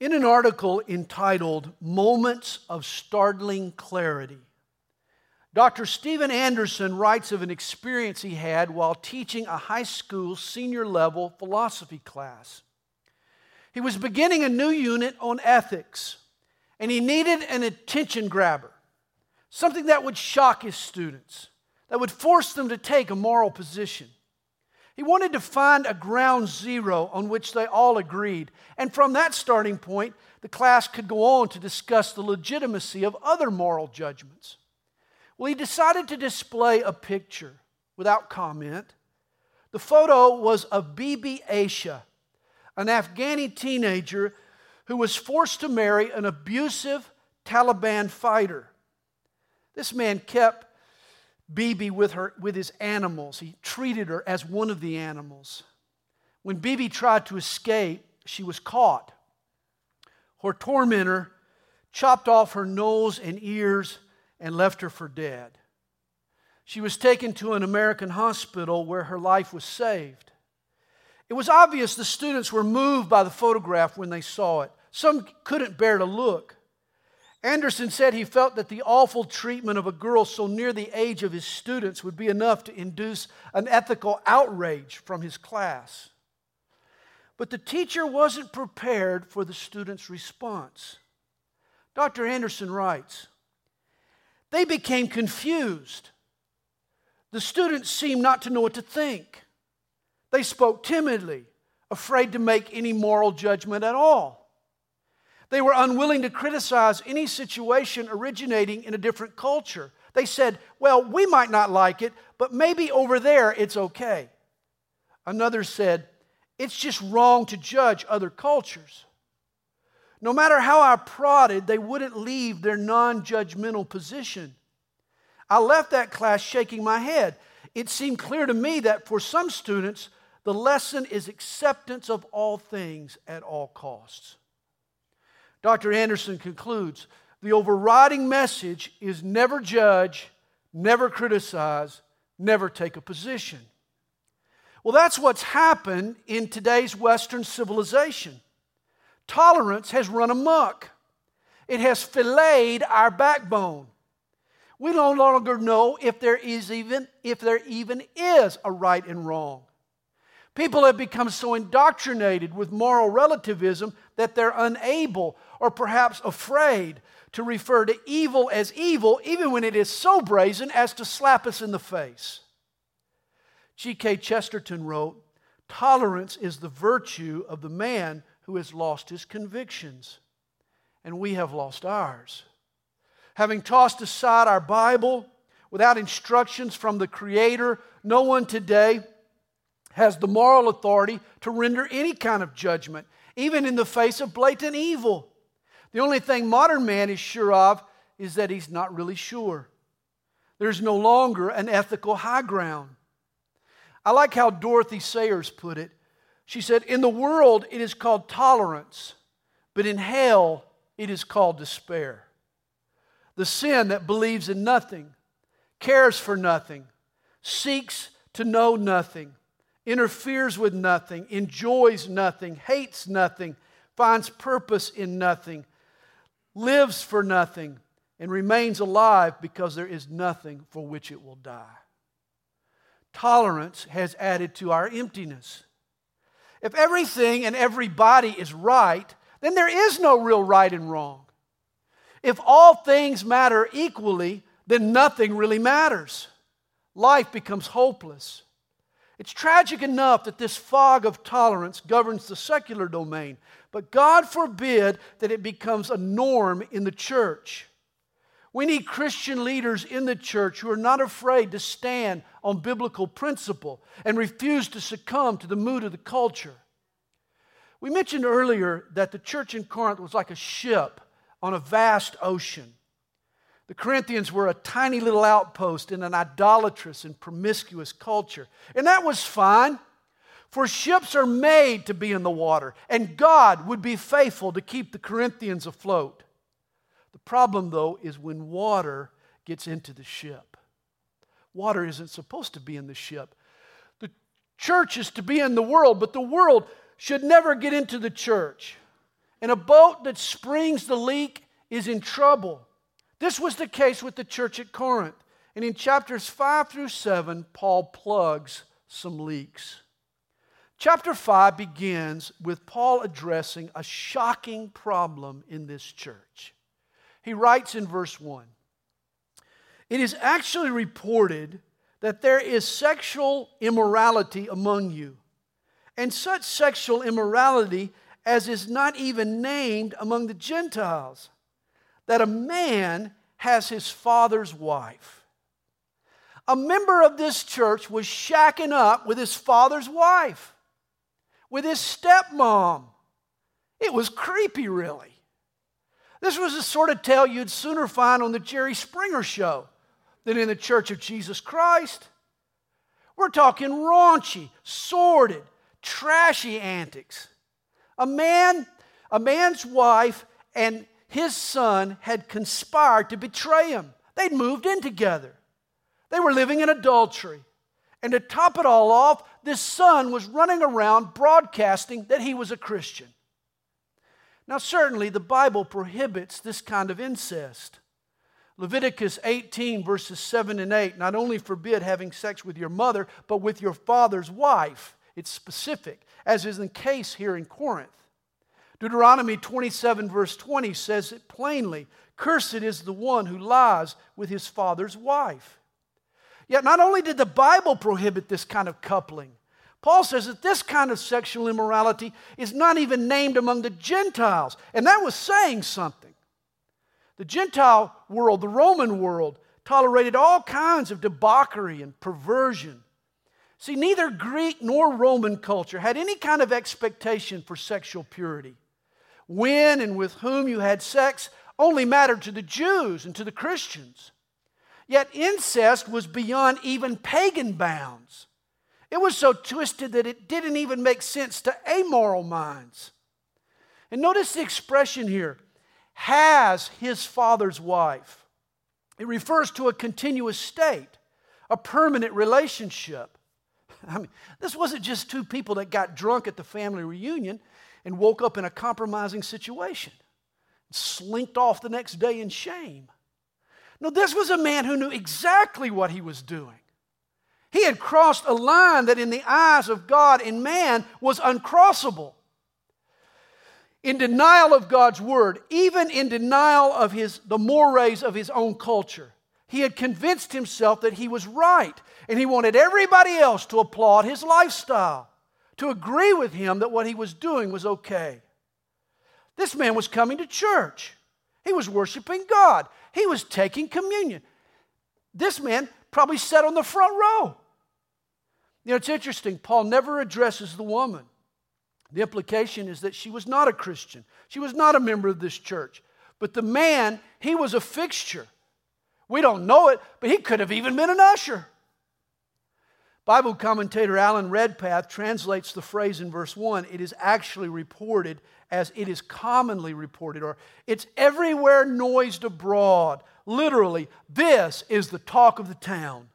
In an article entitled Moments of Startling Clarity, Dr. Steven Anderson writes of an experience he had while teaching a high school senior level philosophy class. He was beginning a new unit on ethics, and he needed an attention grabber, something that would shock his students, that would force them to take a moral position. He wanted to find a ground zero on which they all agreed. And from that starting point, the class could go on to discuss the legitimacy of other moral judgments. Well, he decided to display a picture without comment. The photo was of Bibi Aisha, an Afghani teenager who was forced to marry an abusive Taliban fighter. This man kept Bibi with, her, with his animals. He treated her as one of the animals. When Bibi tried to escape, she was caught. Her tormentor chopped off her nose and ears and left her for dead. She was taken to an American hospital where her life was saved. It was obvious the students were moved by the photograph when they saw it. Some couldn't bear to look. Anderson said he felt that the awful treatment of a girl so near the age of his students would be enough to induce an ethical outrage from his class. But the teacher wasn't prepared for the students' response. Dr. Anderson writes They became confused. The students seemed not to know what to think. They spoke timidly, afraid to make any moral judgment at all. They were unwilling to criticize any situation originating in a different culture. They said, Well, we might not like it, but maybe over there it's okay. Another said, It's just wrong to judge other cultures. No matter how I prodded, they wouldn't leave their non judgmental position. I left that class shaking my head. It seemed clear to me that for some students, the lesson is acceptance of all things at all costs. Dr. Anderson concludes the overriding message is never judge, never criticize, never take a position. Well, that's what's happened in today's Western civilization. Tolerance has run amok, it has filleted our backbone. We no longer know if there is even if there even is a right and wrong. People have become so indoctrinated with moral relativism that they're unable or perhaps afraid to refer to evil as evil, even when it is so brazen as to slap us in the face. G.K. Chesterton wrote Tolerance is the virtue of the man who has lost his convictions, and we have lost ours. Having tossed aside our Bible without instructions from the Creator, no one today has the moral authority to render any kind of judgment, even in the face of blatant evil. The only thing modern man is sure of is that he's not really sure. There's no longer an ethical high ground. I like how Dorothy Sayers put it. She said, In the world, it is called tolerance, but in hell, it is called despair. The sin that believes in nothing, cares for nothing, seeks to know nothing, interferes with nothing, enjoys nothing, hates nothing, finds purpose in nothing, lives for nothing, and remains alive because there is nothing for which it will die. Tolerance has added to our emptiness. If everything and everybody is right, then there is no real right and wrong. If all things matter equally, then nothing really matters. Life becomes hopeless. It's tragic enough that this fog of tolerance governs the secular domain, but God forbid that it becomes a norm in the church. We need Christian leaders in the church who are not afraid to stand on biblical principle and refuse to succumb to the mood of the culture. We mentioned earlier that the church in Corinth was like a ship on a vast ocean. The Corinthians were a tiny little outpost in an idolatrous and promiscuous culture. And that was fine, for ships are made to be in the water, and God would be faithful to keep the Corinthians afloat. The problem, though, is when water gets into the ship. Water isn't supposed to be in the ship. The church is to be in the world, but the world should never get into the church. and a boat that springs the leak is in trouble. This was the case with the church at Corinth. And in chapters 5 through 7, Paul plugs some leaks. Chapter 5 begins with Paul addressing a shocking problem in this church. He writes in verse 1 It is actually reported that there is sexual immorality among you, and such sexual immorality as is not even named among the Gentiles, that a man has his father's wife. A member of this church was shacking up with his father's wife, with his stepmom. It was creepy, really. This was the sort of tale you'd sooner find on the Jerry Springer show than in the Church of Jesus Christ. We're talking raunchy, sordid, trashy antics. A man, a man's wife and his son had conspired to betray him. They'd moved in together. They were living in adultery. And to top it all off, this son was running around broadcasting that he was a Christian. Now, certainly, the Bible prohibits this kind of incest. Leviticus 18, verses 7 and 8, not only forbid having sex with your mother, but with your father's wife. It's specific, as is the case here in Corinth. Deuteronomy 27, verse 20 says it plainly Cursed is the one who lies with his father's wife. Yet, not only did the Bible prohibit this kind of coupling, Paul says that this kind of sexual immorality is not even named among the Gentiles. And that was saying something. The Gentile world, the Roman world, tolerated all kinds of debauchery and perversion. See, neither Greek nor Roman culture had any kind of expectation for sexual purity. When and with whom you had sex only mattered to the Jews and to the Christians. Yet incest was beyond even pagan bounds. It was so twisted that it didn't even make sense to amoral minds. And notice the expression here has his father's wife. It refers to a continuous state, a permanent relationship. I mean, this wasn't just two people that got drunk at the family reunion and woke up in a compromising situation, slinked off the next day in shame. No, this was a man who knew exactly what he was doing. He had crossed a line that, in the eyes of God and man, was uncrossable. In denial of God's word, even in denial of his, the mores of his own culture, he had convinced himself that he was right, and he wanted everybody else to applaud his lifestyle, to agree with him that what he was doing was okay. This man was coming to church. He was worshiping God. He was taking communion. This man probably sat on the front row. You know, it's interesting. Paul never addresses the woman. The implication is that she was not a Christian, she was not a member of this church. But the man, he was a fixture. We don't know it, but he could have even been an usher. Bible commentator Alan Redpath translates the phrase in verse 1 it is actually reported as it is commonly reported, or it's everywhere noised abroad. Literally, this is the talk of the town.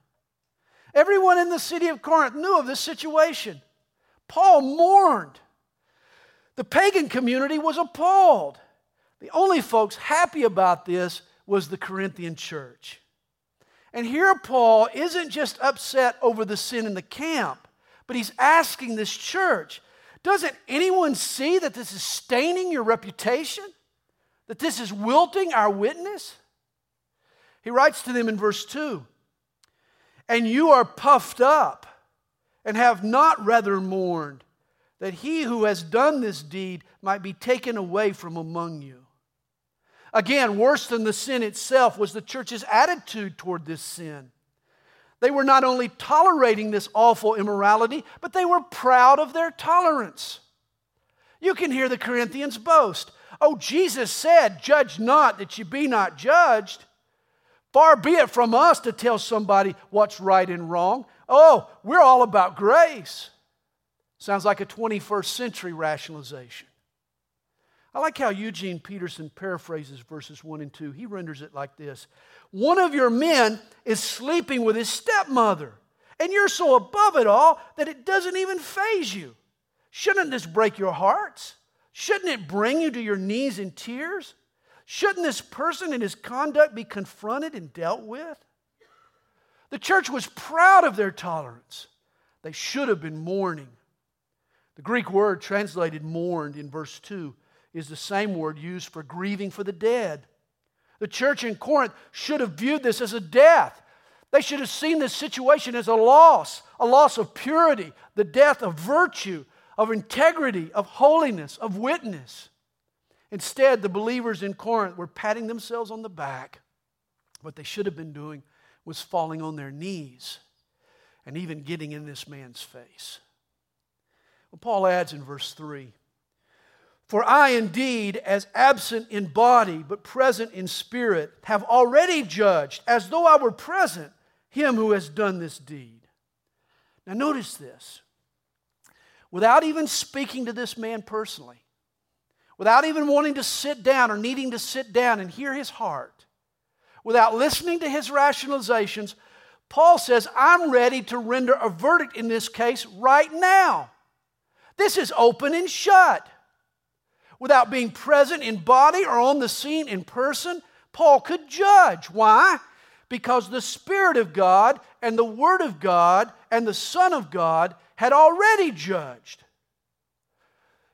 Everyone in the city of Corinth knew of this situation. Paul mourned. The pagan community was appalled. The only folks happy about this was the Corinthian church. And here Paul isn't just upset over the sin in the camp, but he's asking this church doesn't anyone see that this is staining your reputation? That this is wilting our witness? He writes to them in verse 2 and you are puffed up and have not rather mourned that he who has done this deed might be taken away from among you. Again, worse than the sin itself was the church's attitude toward this sin. They were not only tolerating this awful immorality, but they were proud of their tolerance. You can hear the Corinthians boast. Oh, Jesus said, Judge not that you be not judged. Far be it from us to tell somebody what's right and wrong. Oh, we're all about grace. Sounds like a 21st century rationalization. I like how Eugene Peterson paraphrases verses 1 and 2. He renders it like this One of your men is sleeping with his stepmother, and you're so above it all that it doesn't even faze you. Shouldn't this break your hearts? Shouldn't it bring you to your knees in tears? Shouldn't this person and his conduct be confronted and dealt with? The church was proud of their tolerance. They should have been mourning. The Greek word translated mourned in verse 2 is the same word used for grieving for the dead. The church in Corinth should have viewed this as a death. They should have seen this situation as a loss, a loss of purity, the death of virtue, of integrity, of holiness, of witness. Instead, the believers in Corinth were patting themselves on the back. What they should have been doing was falling on their knees and even getting in this man's face. Well, Paul adds in verse 3 For I indeed, as absent in body but present in spirit, have already judged, as though I were present, him who has done this deed. Now, notice this. Without even speaking to this man personally, without even wanting to sit down or needing to sit down and hear his heart, without listening to his rationalizations, Paul says, I'm ready to render a verdict in this case right now. This is open and shut. Without being present in body or on the scene in person, Paul could judge. Why? Because the Spirit of God and the Word of God and the Son of God had already judged.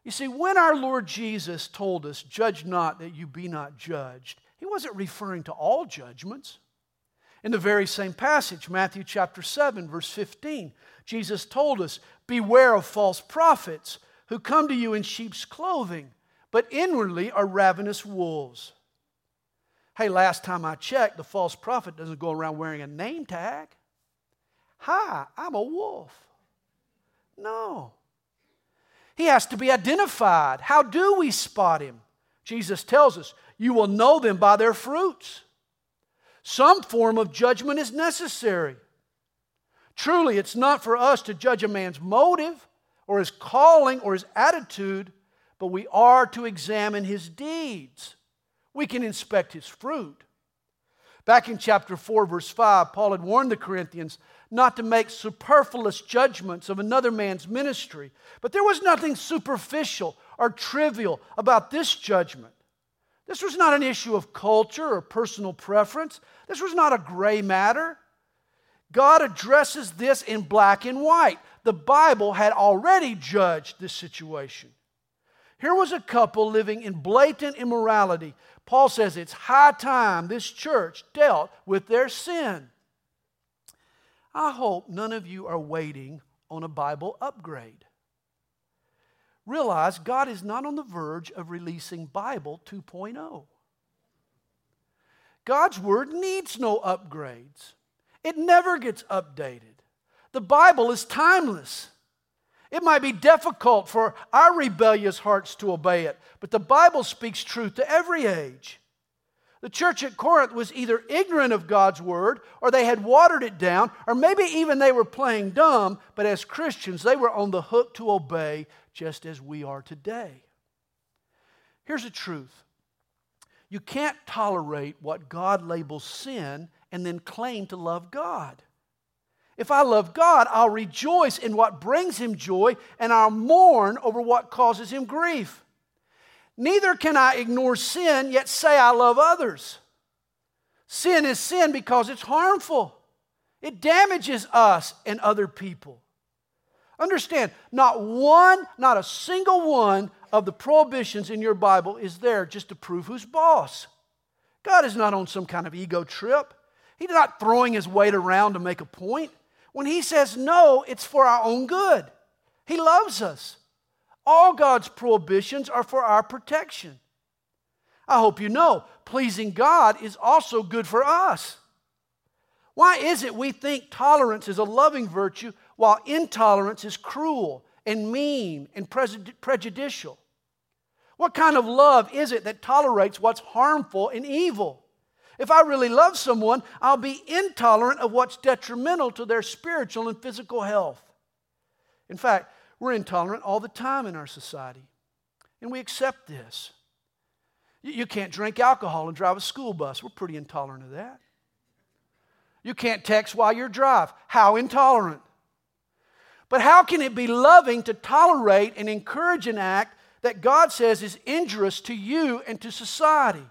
You see, when our Lord Jesus told us, Judge not that you be not judged, he wasn't referring to all judgments. In the very same passage, Matthew chapter 7, verse 15, Jesus told us, Beware of false prophets who come to you in sheep's clothing, but inwardly are ravenous wolves. Hey, last time I checked, the false prophet doesn't go around wearing a name tag. Hi, I'm a wolf. No. He has to be identified. How do we spot him? Jesus tells us, You will know them by their fruits. Some form of judgment is necessary. Truly, it's not for us to judge a man's motive or his calling or his attitude, but we are to examine his deeds. We can inspect his fruit. Back in chapter 4, verse 5, Paul had warned the Corinthians not to make superfluous judgments of another man's ministry. But there was nothing superficial or trivial about this judgment. This was not an issue of culture or personal preference. This was not a gray matter. God addresses this in black and white. The Bible had already judged this situation. Here was a couple living in blatant immorality. Paul says it's high time this church dealt with their sin. I hope none of you are waiting on a Bible upgrade realize God is not on the verge of releasing Bible 2.0. God's Word needs no upgrades, it never gets updated. The Bible is timeless. It might be difficult for our rebellious hearts to obey it, but the Bible speaks truth to every age. The church at Corinth was either ignorant of God's word, or they had watered it down, or maybe even they were playing dumb, but as Christians, they were on the hook to obey just as we are today. Here's the truth you can't tolerate what God labels sin and then claim to love God. If I love God, I'll rejoice in what brings him joy and I'll mourn over what causes him grief. Neither can I ignore sin yet say I love others. Sin is sin because it's harmful, it damages us and other people. Understand, not one, not a single one of the prohibitions in your Bible is there just to prove who's boss. God is not on some kind of ego trip. He's not throwing his weight around to make a point. When he says no, it's for our own good. He loves us. All God's prohibitions are for our protection. I hope you know, pleasing God is also good for us. Why is it we think tolerance is a loving virtue while intolerance is cruel and mean and prejudicial? What kind of love is it that tolerates what's harmful and evil? If I really love someone, I'll be intolerant of what's detrimental to their spiritual and physical health. In fact, we're intolerant all the time in our society, and we accept this. You can't drink alcohol and drive a school bus. We're pretty intolerant of that. You can't text while you're drive. How intolerant. But how can it be loving to tolerate and encourage an act that God says is injurious to you and to society.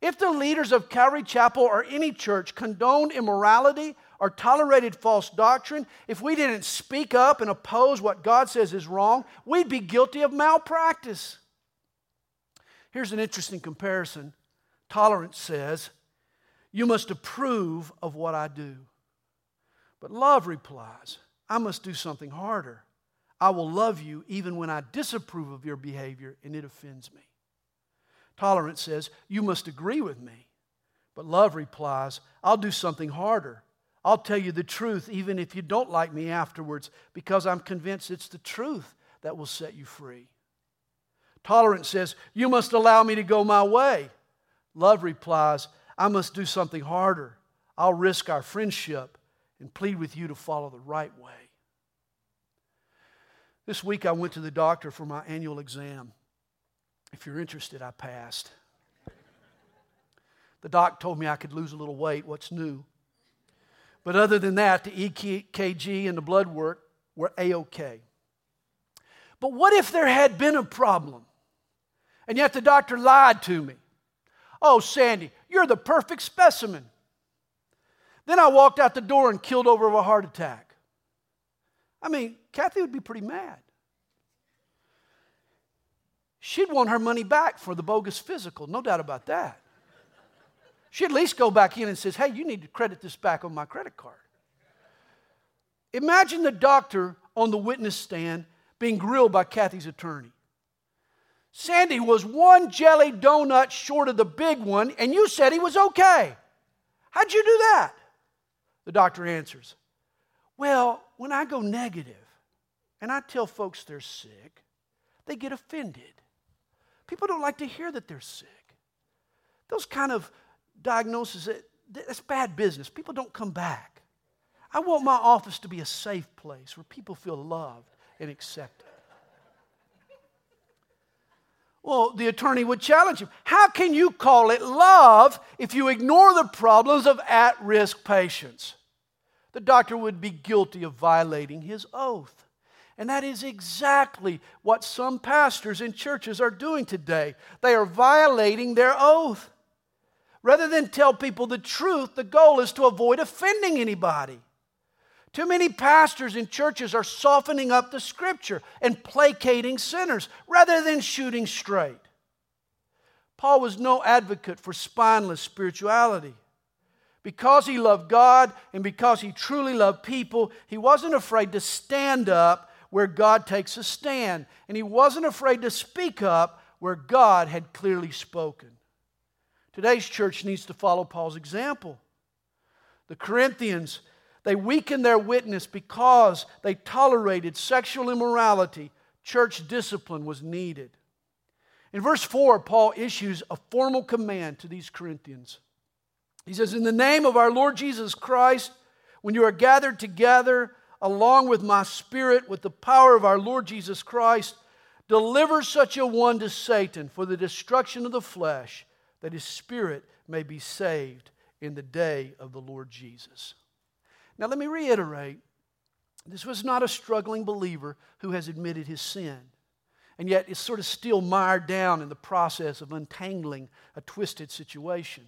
If the leaders of Calvary Chapel or any church condoned immorality or tolerated false doctrine, if we didn't speak up and oppose what God says is wrong, we'd be guilty of malpractice. Here's an interesting comparison. Tolerance says, You must approve of what I do. But love replies, I must do something harder. I will love you even when I disapprove of your behavior and it offends me. Tolerance says, You must agree with me. But love replies, I'll do something harder. I'll tell you the truth even if you don't like me afterwards because I'm convinced it's the truth that will set you free. Tolerance says, You must allow me to go my way. Love replies, I must do something harder. I'll risk our friendship and plead with you to follow the right way. This week I went to the doctor for my annual exam. If you're interested, I passed. The doc told me I could lose a little weight. What's new? But other than that, the EKG and the blood work were A OK. But what if there had been a problem? And yet the doctor lied to me. Oh, Sandy, you're the perfect specimen. Then I walked out the door and killed over of a heart attack. I mean, Kathy would be pretty mad. She'd want her money back for the bogus physical, no doubt about that. She'd at least go back in and says, "Hey, you need to credit this back on my credit card." Imagine the doctor on the witness stand being grilled by Kathy's attorney. Sandy was one jelly donut short of the big one, and you said he was okay. How'd you do that? The doctor answers, Well, when I go negative and I tell folks they're sick, they get offended. People don't like to hear that they're sick. Those kind of diagnoses, eh, that's bad business. People don't come back. I want my office to be a safe place where people feel loved and accepted. Well, the attorney would challenge him. How can you call it love if you ignore the problems of at risk patients? The doctor would be guilty of violating his oath. And that is exactly what some pastors in churches are doing today. They are violating their oath. Rather than tell people the truth, the goal is to avoid offending anybody. Too many pastors in churches are softening up the scripture and placating sinners rather than shooting straight. Paul was no advocate for spineless spirituality. Because he loved God and because he truly loved people, he wasn't afraid to stand up where God takes a stand. And he wasn't afraid to speak up where God had clearly spoken. Today's church needs to follow Paul's example. The Corinthians, they weakened their witness because they tolerated sexual immorality. Church discipline was needed. In verse 4, Paul issues a formal command to these Corinthians. He says, In the name of our Lord Jesus Christ, when you are gathered together, along with my spirit, with the power of our Lord Jesus Christ, deliver such a one to Satan for the destruction of the flesh, that his spirit may be saved in the day of the Lord Jesus. Now, let me reiterate this was not a struggling believer who has admitted his sin, and yet is sort of still mired down in the process of untangling a twisted situation.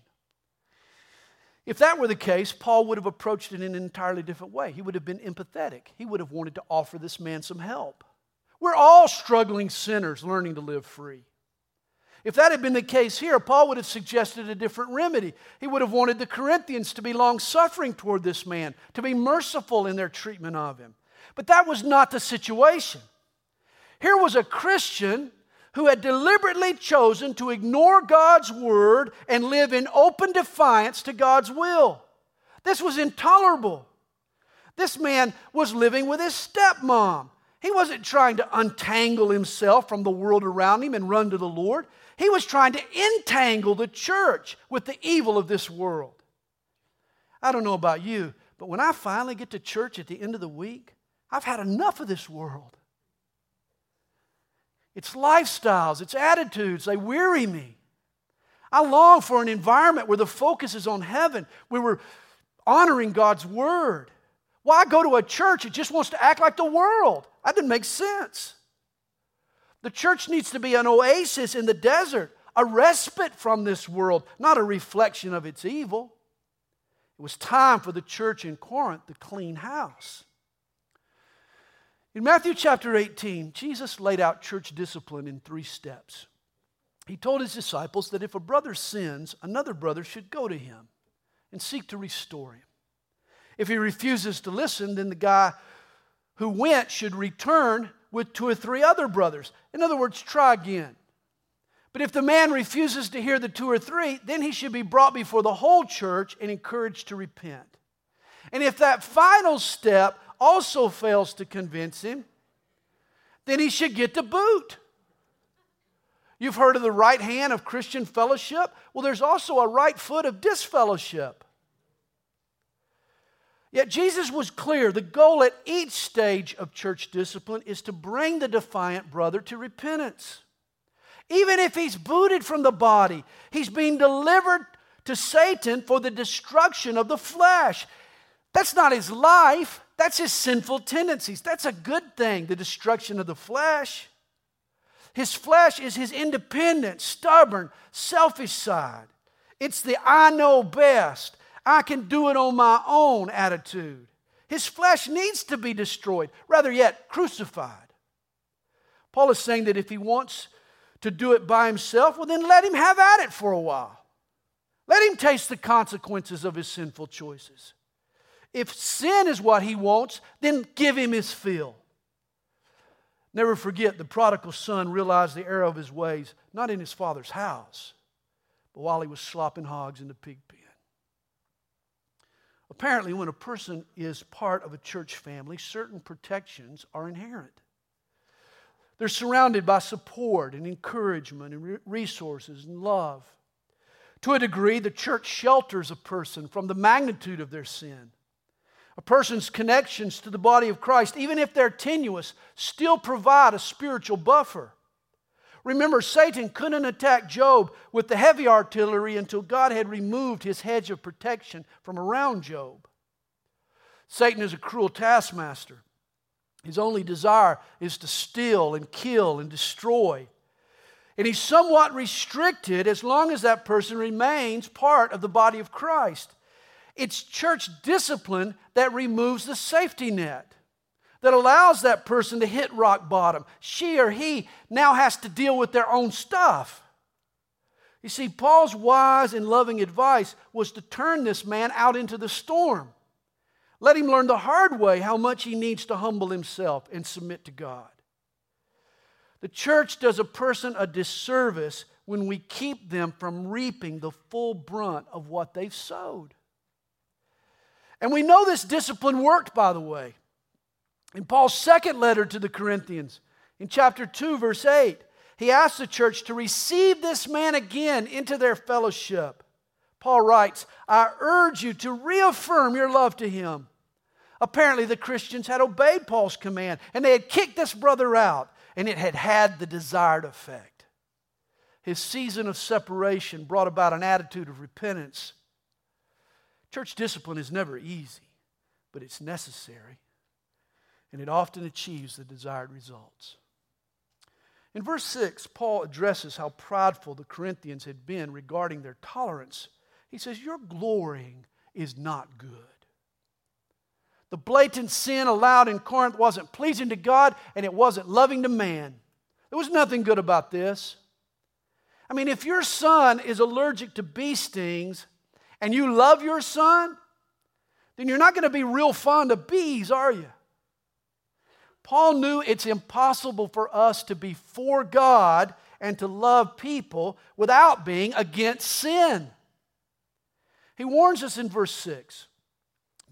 If that were the case, Paul would have approached it in an entirely different way. He would have been empathetic. He would have wanted to offer this man some help. We're all struggling sinners learning to live free. If that had been the case here, Paul would have suggested a different remedy. He would have wanted the Corinthians to be long suffering toward this man, to be merciful in their treatment of him. But that was not the situation. Here was a Christian who had deliberately chosen to ignore God's word and live in open defiance to God's will. This was intolerable. This man was living with his stepmom. He wasn't trying to untangle himself from the world around him and run to the Lord. He was trying to entangle the church with the evil of this world. I don't know about you, but when I finally get to church at the end of the week, I've had enough of this world. It's lifestyles, it's attitudes, they weary me. I long for an environment where the focus is on heaven, where we're honoring God's word. Why go to a church that just wants to act like the world? That didn't make sense. The church needs to be an oasis in the desert, a respite from this world, not a reflection of its evil. It was time for the church in Corinth to clean house. In Matthew chapter 18, Jesus laid out church discipline in three steps. He told his disciples that if a brother sins, another brother should go to him and seek to restore him. If he refuses to listen, then the guy who went should return with two or three other brothers. In other words, try again. But if the man refuses to hear the two or three, then he should be brought before the whole church and encouraged to repent. And if that final step also fails to convince him, then he should get the boot. You've heard of the right hand of Christian fellowship? Well, there's also a right foot of disfellowship. Yet Jesus was clear the goal at each stage of church discipline is to bring the defiant brother to repentance. Even if he's booted from the body, he's being delivered to Satan for the destruction of the flesh. That's not his life, that's his sinful tendencies. That's a good thing, the destruction of the flesh. His flesh is his independent, stubborn, selfish side. It's the I know best, I can do it on my own attitude. His flesh needs to be destroyed, rather yet, crucified. Paul is saying that if he wants to do it by himself, well, then let him have at it for a while. Let him taste the consequences of his sinful choices. If sin is what he wants, then give him his fill. Never forget, the prodigal son realized the error of his ways, not in his father's house, but while he was slopping hogs in the pig pen. Apparently, when a person is part of a church family, certain protections are inherent. They're surrounded by support and encouragement and resources and love. To a degree, the church shelters a person from the magnitude of their sin. A person's connections to the body of Christ, even if they're tenuous, still provide a spiritual buffer. Remember, Satan couldn't attack Job with the heavy artillery until God had removed his hedge of protection from around Job. Satan is a cruel taskmaster. His only desire is to steal and kill and destroy. And he's somewhat restricted as long as that person remains part of the body of Christ. It's church discipline that removes the safety net, that allows that person to hit rock bottom. She or he now has to deal with their own stuff. You see, Paul's wise and loving advice was to turn this man out into the storm. Let him learn the hard way how much he needs to humble himself and submit to God. The church does a person a disservice when we keep them from reaping the full brunt of what they've sowed. And we know this discipline worked, by the way. In Paul's second letter to the Corinthians, in chapter 2, verse 8, he asks the church to receive this man again into their fellowship. Paul writes, I urge you to reaffirm your love to him. Apparently, the Christians had obeyed Paul's command and they had kicked this brother out, and it had had the desired effect. His season of separation brought about an attitude of repentance. Church discipline is never easy, but it's necessary, and it often achieves the desired results. In verse 6, Paul addresses how prideful the Corinthians had been regarding their tolerance. He says, Your glorying is not good. The blatant sin allowed in Corinth wasn't pleasing to God and it wasn't loving to man. There was nothing good about this. I mean, if your son is allergic to bee stings and you love your son, then you're not going to be real fond of bees, are you? Paul knew it's impossible for us to be for God and to love people without being against sin. He warns us in verse 6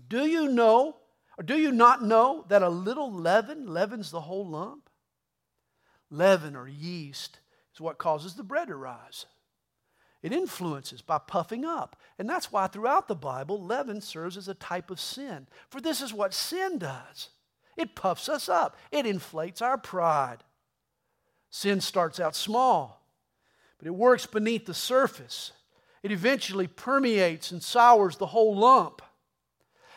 Do you know or do you not know that a little leaven leavens the whole lump? Leaven or yeast is what causes the bread to rise. It influences by puffing up. And that's why throughout the Bible, leaven serves as a type of sin. For this is what sin does it puffs us up, it inflates our pride. Sin starts out small, but it works beneath the surface. It eventually permeates and sours the whole lump.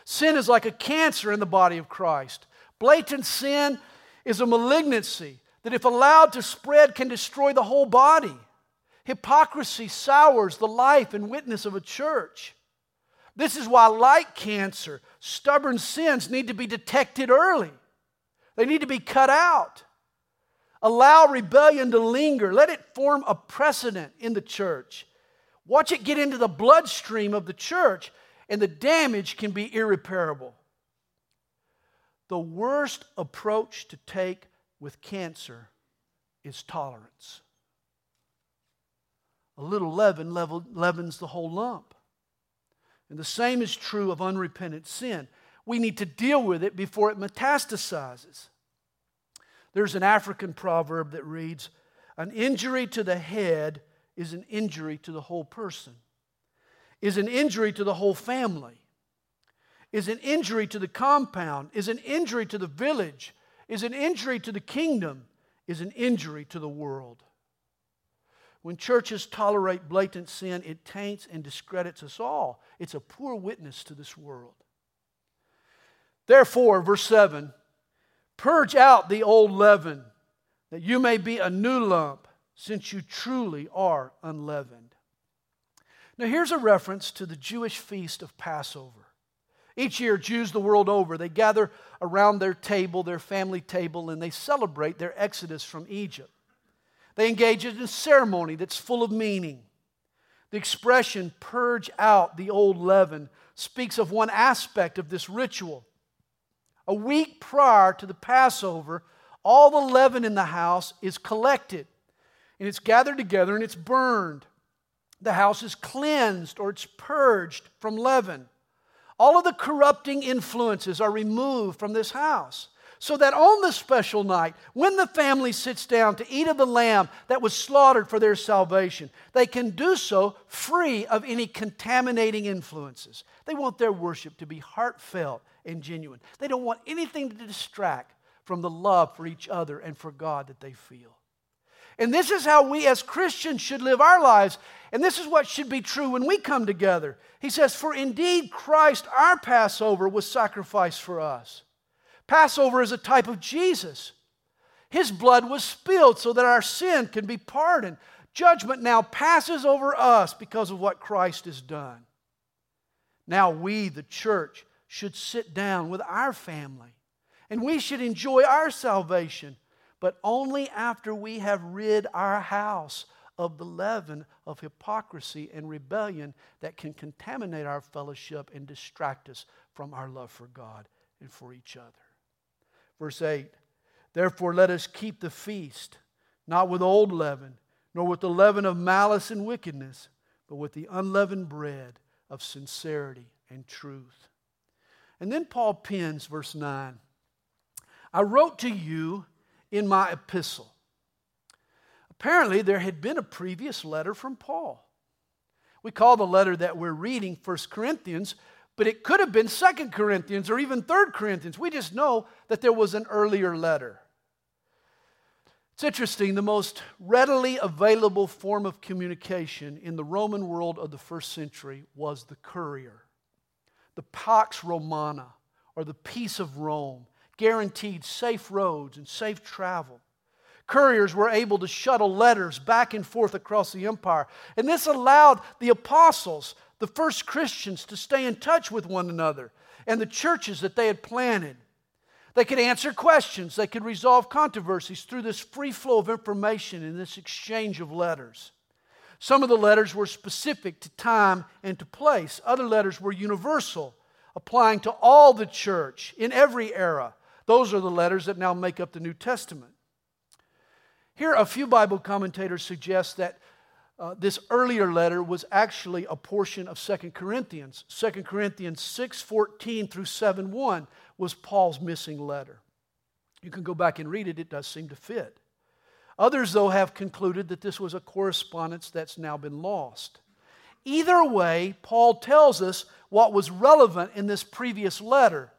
Sin is like a cancer in the body of Christ. Blatant sin is a malignancy that, if allowed to spread, can destroy the whole body. Hypocrisy sours the life and witness of a church. This is why, like cancer, stubborn sins need to be detected early. They need to be cut out. Allow rebellion to linger. Let it form a precedent in the church. Watch it get into the bloodstream of the church, and the damage can be irreparable. The worst approach to take with cancer is tolerance. A little leaven leavens the whole lump. And the same is true of unrepentant sin. We need to deal with it before it metastasizes. There's an African proverb that reads An injury to the head is an injury to the whole person, is an injury to the whole family, is an injury to the compound, is an injury to the village, is an injury to the kingdom, is an injury to the world. When churches tolerate blatant sin, it taints and discredits us all. It's a poor witness to this world. Therefore, verse 7 Purge out the old leaven, that you may be a new lump, since you truly are unleavened. Now, here's a reference to the Jewish feast of Passover. Each year, Jews the world over, they gather around their table, their family table, and they celebrate their exodus from Egypt. They engage in a ceremony that's full of meaning. The expression, purge out the old leaven, speaks of one aspect of this ritual a week prior to the Passover, all the leaven in the house is collected and it's gathered together and it's burned. The house is cleansed or it's purged from leaven. All of the corrupting influences are removed from this house. So that on this special night, when the family sits down to eat of the lamb that was slaughtered for their salvation, they can do so free of any contaminating influences. They want their worship to be heartfelt and genuine. They don't want anything to distract from the love for each other and for God that they feel. And this is how we as Christians should live our lives. And this is what should be true when we come together. He says, For indeed Christ, our Passover, was sacrificed for us. Passover is a type of Jesus. His blood was spilled so that our sin can be pardoned. Judgment now passes over us because of what Christ has done. Now we, the church, should sit down with our family and we should enjoy our salvation, but only after we have rid our house of the leaven of hypocrisy and rebellion that can contaminate our fellowship and distract us from our love for God and for each other. Verse 8 Therefore, let us keep the feast, not with old leaven, nor with the leaven of malice and wickedness, but with the unleavened bread of sincerity and truth. And then Paul pins verse 9 I wrote to you in my epistle. Apparently, there had been a previous letter from Paul. We call the letter that we're reading 1 Corinthians, but it could have been 2 Corinthians or even 3 Corinthians. We just know that there was an earlier letter. It's interesting, the most readily available form of communication in the Roman world of the first century was the courier. The Pax Romana, or the peace of Rome, guaranteed safe roads and safe travel. Couriers were able to shuttle letters back and forth across the empire. And this allowed the apostles, the first Christians, to stay in touch with one another and the churches that they had planted. They could answer questions, they could resolve controversies through this free flow of information and this exchange of letters. Some of the letters were specific to time and to place, other letters were universal, applying to all the church in every era. Those are the letters that now make up the New Testament. Here, a few Bible commentators suggest that uh, this earlier letter was actually a portion of Second Corinthians. Second Corinthians 6:14 through 7:1 was Paul's missing letter. You can go back and read it, it does seem to fit. Others, though, have concluded that this was a correspondence that's now been lost. Either way, Paul tells us what was relevant in this previous letter.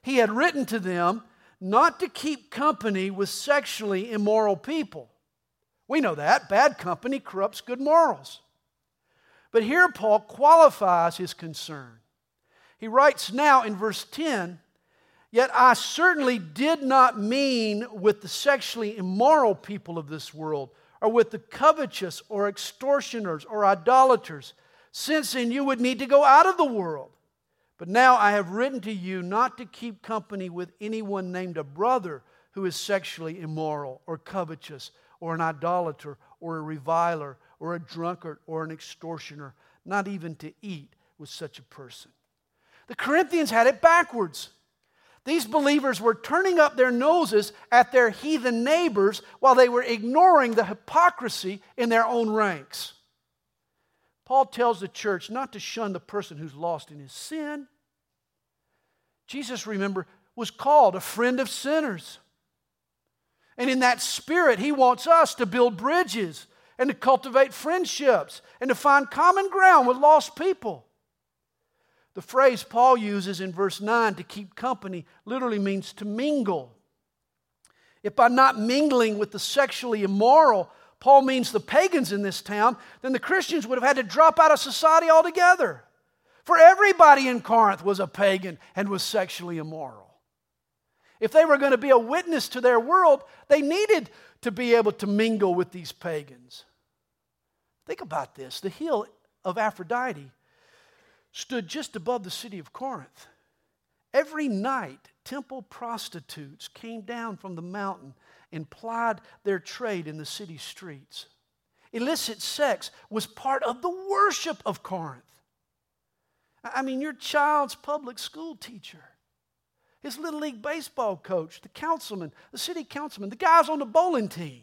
He had written to them not to keep company with sexually immoral people. We know that. Bad company corrupts good morals. But here Paul qualifies his concern. He writes now in verse 10 Yet I certainly did not mean with the sexually immoral people of this world, or with the covetous, or extortioners, or idolaters, since then you would need to go out of the world. But now I have written to you not to keep company with anyone named a brother who is sexually immoral, or covetous, or an idolater, or a reviler, or a drunkard, or an extortioner, not even to eat with such a person. The Corinthians had it backwards. These believers were turning up their noses at their heathen neighbors while they were ignoring the hypocrisy in their own ranks. Paul tells the church not to shun the person who's lost in his sin. Jesus, remember, was called a friend of sinners. And in that spirit, he wants us to build bridges and to cultivate friendships and to find common ground with lost people. The phrase Paul uses in verse 9 to keep company literally means to mingle. If by not mingling with the sexually immoral, Paul means the pagans in this town, then the Christians would have had to drop out of society altogether. For everybody in Corinth was a pagan and was sexually immoral. If they were going to be a witness to their world, they needed to be able to mingle with these pagans. Think about this the hill of Aphrodite stood just above the city of Corinth. Every night, temple prostitutes came down from the mountain and plied their trade in the city streets. Illicit sex was part of the worship of Corinth. I mean, your child's public school teacher, his little league baseball coach, the councilman, the city councilman, the guys on the bowling team.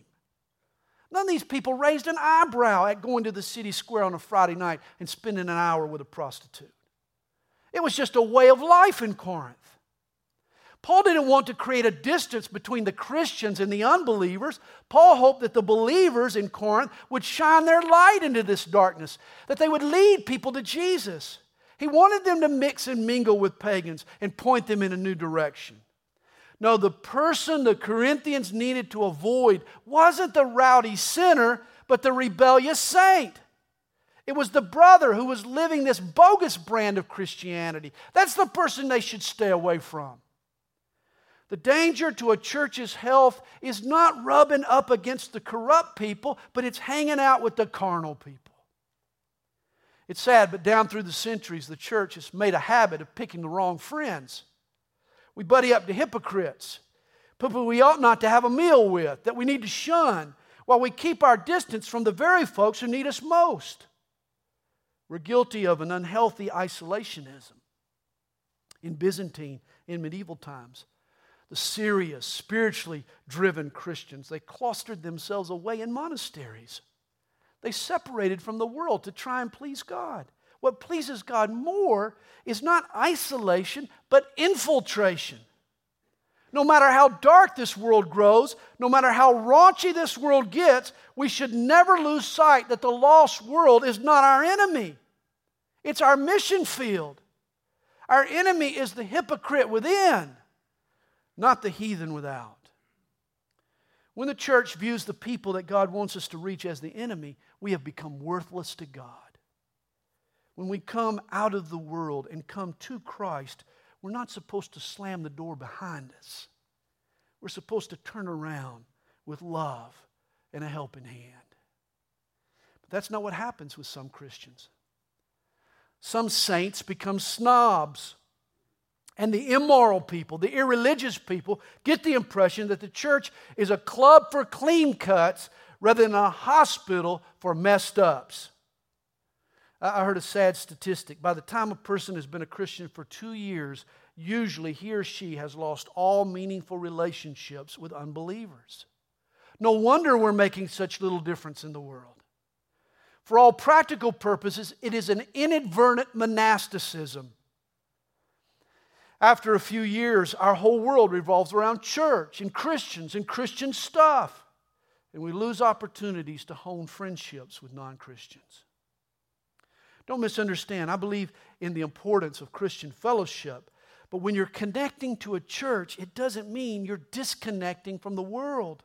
None of these people raised an eyebrow at going to the city square on a Friday night and spending an hour with a prostitute. It was just a way of life in Corinth. Paul didn't want to create a distance between the Christians and the unbelievers. Paul hoped that the believers in Corinth would shine their light into this darkness, that they would lead people to Jesus. He wanted them to mix and mingle with pagans and point them in a new direction. No, the person the Corinthians needed to avoid wasn't the rowdy sinner, but the rebellious saint. It was the brother who was living this bogus brand of Christianity. That's the person they should stay away from. The danger to a church's health is not rubbing up against the corrupt people, but it's hanging out with the carnal people. It's sad, but down through the centuries, the church has made a habit of picking the wrong friends. We buddy up to hypocrites, people we ought not to have a meal with, that we need to shun, while we keep our distance from the very folks who need us most. We're guilty of an unhealthy isolationism. In Byzantine, in medieval times, the serious, spiritually driven Christians, they clustered themselves away in monasteries. They separated from the world to try and please God. What pleases God more is not isolation, but infiltration. No matter how dark this world grows, no matter how raunchy this world gets, we should never lose sight that the lost world is not our enemy. It's our mission field. Our enemy is the hypocrite within, not the heathen without. When the church views the people that God wants us to reach as the enemy, we have become worthless to God. When we come out of the world and come to Christ, we're not supposed to slam the door behind us. We're supposed to turn around with love and a helping hand. But that's not what happens with some Christians. Some saints become snobs. And the immoral people, the irreligious people, get the impression that the church is a club for clean cuts rather than a hospital for messed ups. I heard a sad statistic. By the time a person has been a Christian for two years, usually he or she has lost all meaningful relationships with unbelievers. No wonder we're making such little difference in the world. For all practical purposes, it is an inadvertent monasticism. After a few years, our whole world revolves around church and Christians and Christian stuff. And we lose opportunities to hone friendships with non Christians. Don't misunderstand. I believe in the importance of Christian fellowship. But when you're connecting to a church, it doesn't mean you're disconnecting from the world.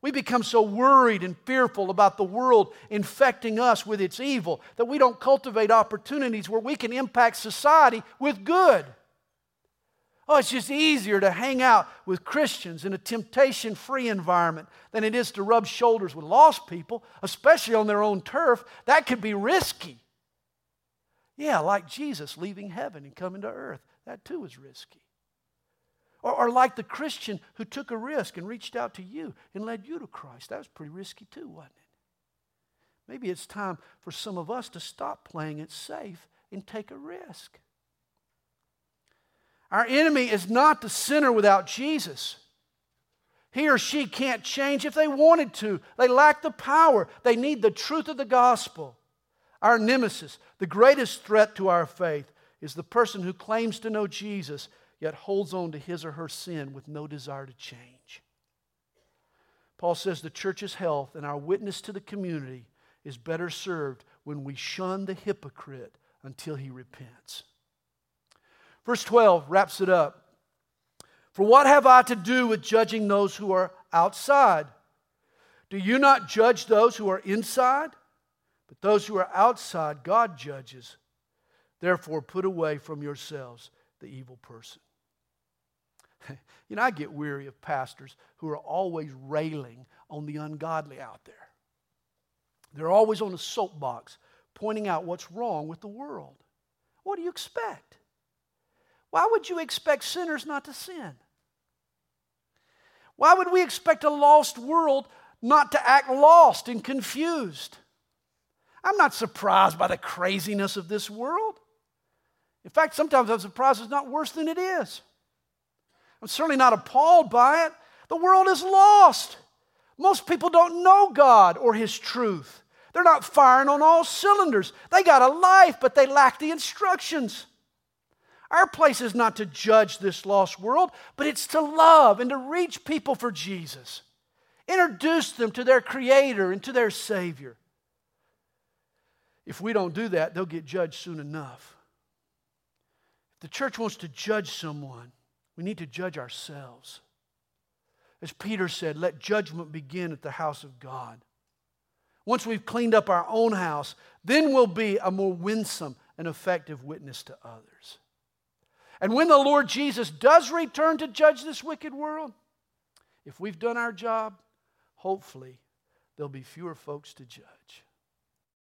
We become so worried and fearful about the world infecting us with its evil that we don't cultivate opportunities where we can impact society with good. Oh, it's just easier to hang out with Christians in a temptation free environment than it is to rub shoulders with lost people, especially on their own turf. That could be risky. Yeah, like Jesus leaving heaven and coming to earth. That too is risky. Or, or like the Christian who took a risk and reached out to you and led you to Christ. That was pretty risky too, wasn't it? Maybe it's time for some of us to stop playing it safe and take a risk. Our enemy is not the sinner without Jesus. He or she can't change if they wanted to. They lack the power. They need the truth of the gospel. Our nemesis, the greatest threat to our faith, is the person who claims to know Jesus yet holds on to his or her sin with no desire to change. Paul says the church's health and our witness to the community is better served when we shun the hypocrite until he repents. Verse 12 wraps it up. For what have I to do with judging those who are outside? Do you not judge those who are inside? But those who are outside, God judges. Therefore, put away from yourselves the evil person. you know, I get weary of pastors who are always railing on the ungodly out there. They're always on a soapbox pointing out what's wrong with the world. What do you expect? Why would you expect sinners not to sin? Why would we expect a lost world not to act lost and confused? I'm not surprised by the craziness of this world. In fact, sometimes I'm surprised it's not worse than it is. I'm certainly not appalled by it. The world is lost. Most people don't know God or His truth. They're not firing on all cylinders. They got a life, but they lack the instructions. Our place is not to judge this lost world, but it's to love and to reach people for Jesus. Introduce them to their Creator and to their Savior. If we don't do that, they'll get judged soon enough. If the church wants to judge someone, we need to judge ourselves. As Peter said, let judgment begin at the house of God. Once we've cleaned up our own house, then we'll be a more winsome and effective witness to others. And when the Lord Jesus does return to judge this wicked world, if we've done our job, hopefully there'll be fewer folks to judge.